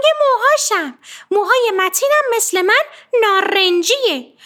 رنگ موهاشم. موهای متینم مثل من نارنجیه.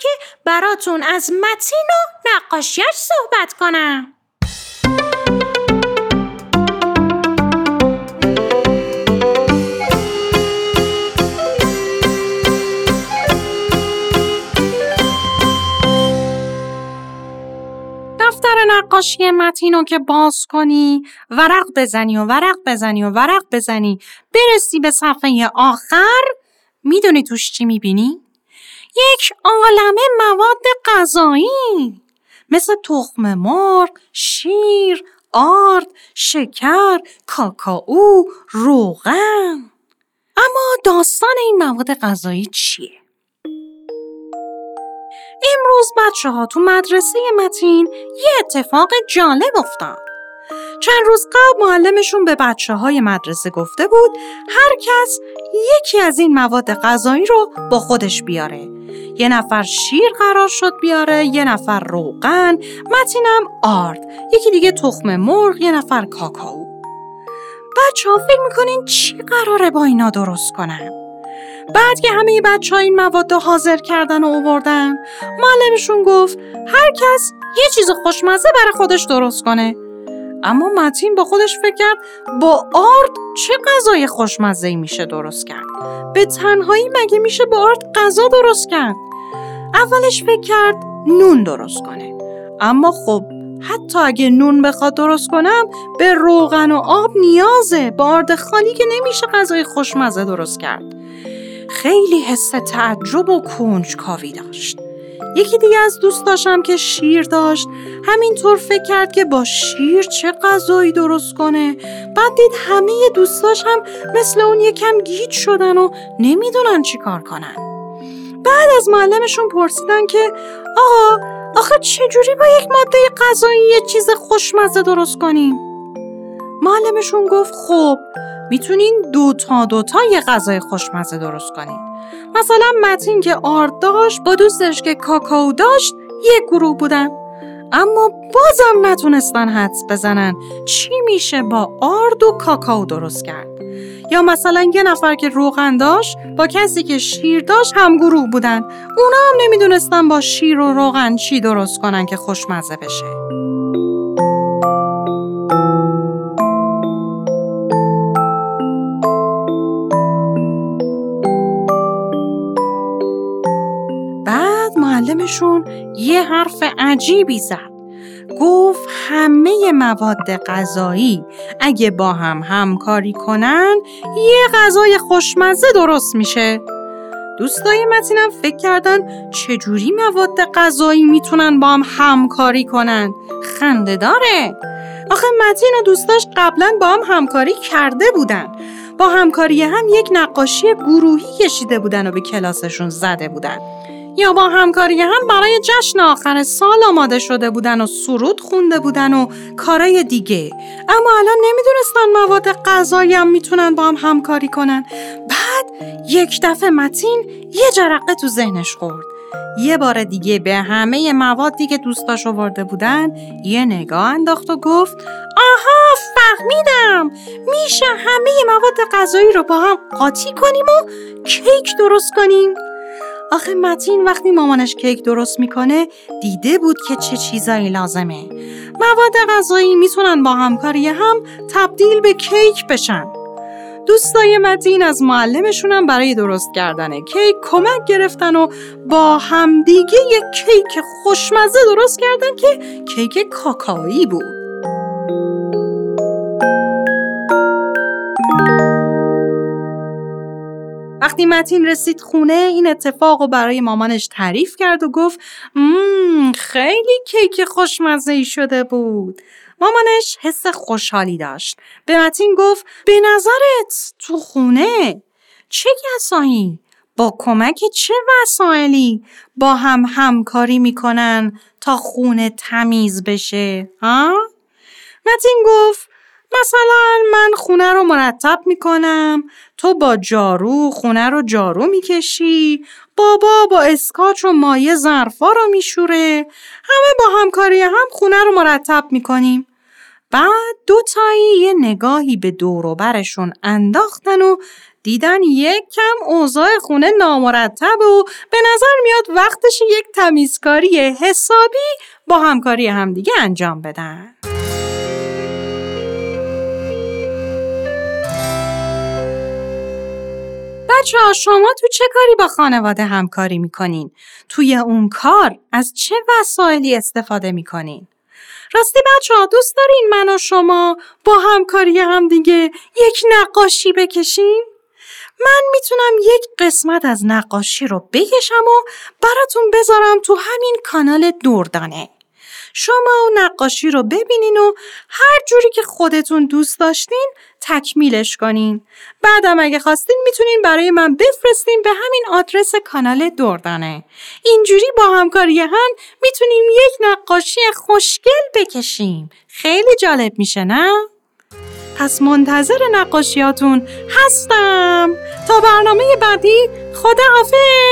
که براتون از متین و نقاشیش صحبت کنم دفتر نقاشی متینو که باز کنی ورق بزنی و ورق بزنی و ورق بزنی برسی به صفحه آخر می‌دونی توش چی می‌بینی؟ یک عالمه مواد غذایی مثل تخم مرغ، شیر، آرد، شکر، کاکائو، روغن اما داستان این مواد غذایی چیه؟ امروز بچه ها تو مدرسه متین یه اتفاق جالب افتاد. چند روز قبل معلمشون به بچه های مدرسه گفته بود هر کس یکی از این مواد غذایی رو با خودش بیاره. یه نفر شیر قرار شد بیاره، یه نفر روغن، متینم آرد، یکی دیگه تخم مرغ، یه نفر کاکائو. بچه ها فکر می‌کنین چی قراره با اینا درست کنن؟ بعد که همه بچه ها این مواد رو حاضر کردن و اووردن معلمشون گفت هر کس یه چیز خوشمزه برای خودش درست کنه اما متین با خودش فکر کرد با آرد چه غذای خوشمزه میشه درست کرد. به تنهایی مگه میشه با آرد غذا درست کرد؟ اولش فکر کرد نون درست کنه. اما خب حتی اگه نون بخواد درست کنم به روغن و آب نیازه. با آرد خالی که نمیشه غذای خوشمزه درست کرد. خیلی حس تعجب و کنجکاوی داشت. یکی دیگه از دوستاشم که شیر داشت. همینطور فکر کرد که با شیر چه غذایی درست کنه. بعد دید همه دوستاش هم مثل اون یکم گیج شدن و نمی‌دونن چی کار کنن. بعد از معلمشون پرسیدن که آقا آخه چجوری با یک ماده غذایی یه چیز خوشمزه درست کنیم؟ معلمشون گفت خب می‌تونین دو تا دو تا یه غذای خوشمزه درست کنین. مثلا متین که آرد داشت با دوستش که کاکائو داشت یک گروه بودن. اما بازم نتونستن حدس بزنن چی میشه با آرد و کاکائو درست کرد. یا مثلا یه نفر که روغن داشت با کسی که شیر داشت هم گروه بودن. اونا هم نمی‌دونستن با شیر و روغن چی درست کنن که خوشمزه بشه. معلمشون یه حرف عجیبی زد. گفت همه مواد غذایی اگه با هم همکاری کنن یه غذای خوشمزه درست میشه. دوستای متینم فکر کردن چجوری مواد غذایی می‌تونن با هم همکاری کنن؟ خنده داره. آخه متین و دوستاش قبلا با هم همکاری کرده بودن. با همکاری هم یک نقاشی گروهی کشیده بودن و به کلاسشون زده بودن. یا با همکاری هم برای جشن آخر سال آماده شده بودن و سرود خونده بودن و کارای دیگه. اما الان نمی‌دونستن مواد غذایی هم می‌تونن با هم همکاری کنن. بعد یک دفعه متین یه جرقه تو ذهنش خورد. یه بار دیگه به همه موادی که دوستاش آورده بودن یه نگاه انداخت و گفت آها فهمیدم! میشه همه مواد غذایی رو با هم قاطی کنیم و کیک درست کنیم. آخه متین وقتی مامانش کیک درست می‌کنه دیده بود که چه چیزایی لازمه مواد غذایی می‌تونن با همکاری هم تبدیل به کیک بشن دوستای متین از معلمشونم برای درست کردن کیک کمک گرفتن و با همدیگه یک کیک خوشمزه درست کردن که کیک کاکایی بود. وقتی متین رسید خونه این اتفاق رو برای مامانش تعریف کرد و گفت مم خیلی کیک خوشمزه ای شده بود. مامانش حس خوشحالی داشت. به متین گفت به نظرت تو خونه چه کسایی با کمک چه وسایلی با هم همکاری می‌کنن تا خونه تمیز بشه؟ ها؟ متین گفت مثلا من خونه رو مرتب می‌کنم تو با جارو خونه رو جارو می‌کشی بابا با اسکاچ و مایه ظرفا رو میشوره همه با همکاری هم خونه رو مرتب می‌کنیم بعد دو تایی یه نگاهی به دوروبرشون انداختن و دیدن یک کم اوضاع خونه نامرتب و به نظر میاد وقتش یک تمیزکاری حسابی با همکاری همدیگه انجام بدن. بچه ها شما تو چه کاری با خانواده همکاری می‌کنین؟ توی اون کار از چه وسایلی استفاده می‌کنین؟ راستی بچه ها دوست دارین من و شما با همکاری هم دیگه یک نقاشی بکشیم؟ من می‌تونم یک قسمت از نقاشی رو بکشم و براتون بذارم تو همین کانال دوردانه. شما و نقاشی رو ببینین و هر جوری که خودتون دوست داشتین تکمیلش کنین. بعدم اگه خواستین می‌تونین برای من بفرستین به همین آدرس کانال دوردانه. اینجوری با همکاری هم می‌تونیم یک نقاشی خوشگل بکشیم. خیلی جالب میشه نه؟ پس منتظر نقاشیاتون هستم تا برنامه بعدی خدا حافظ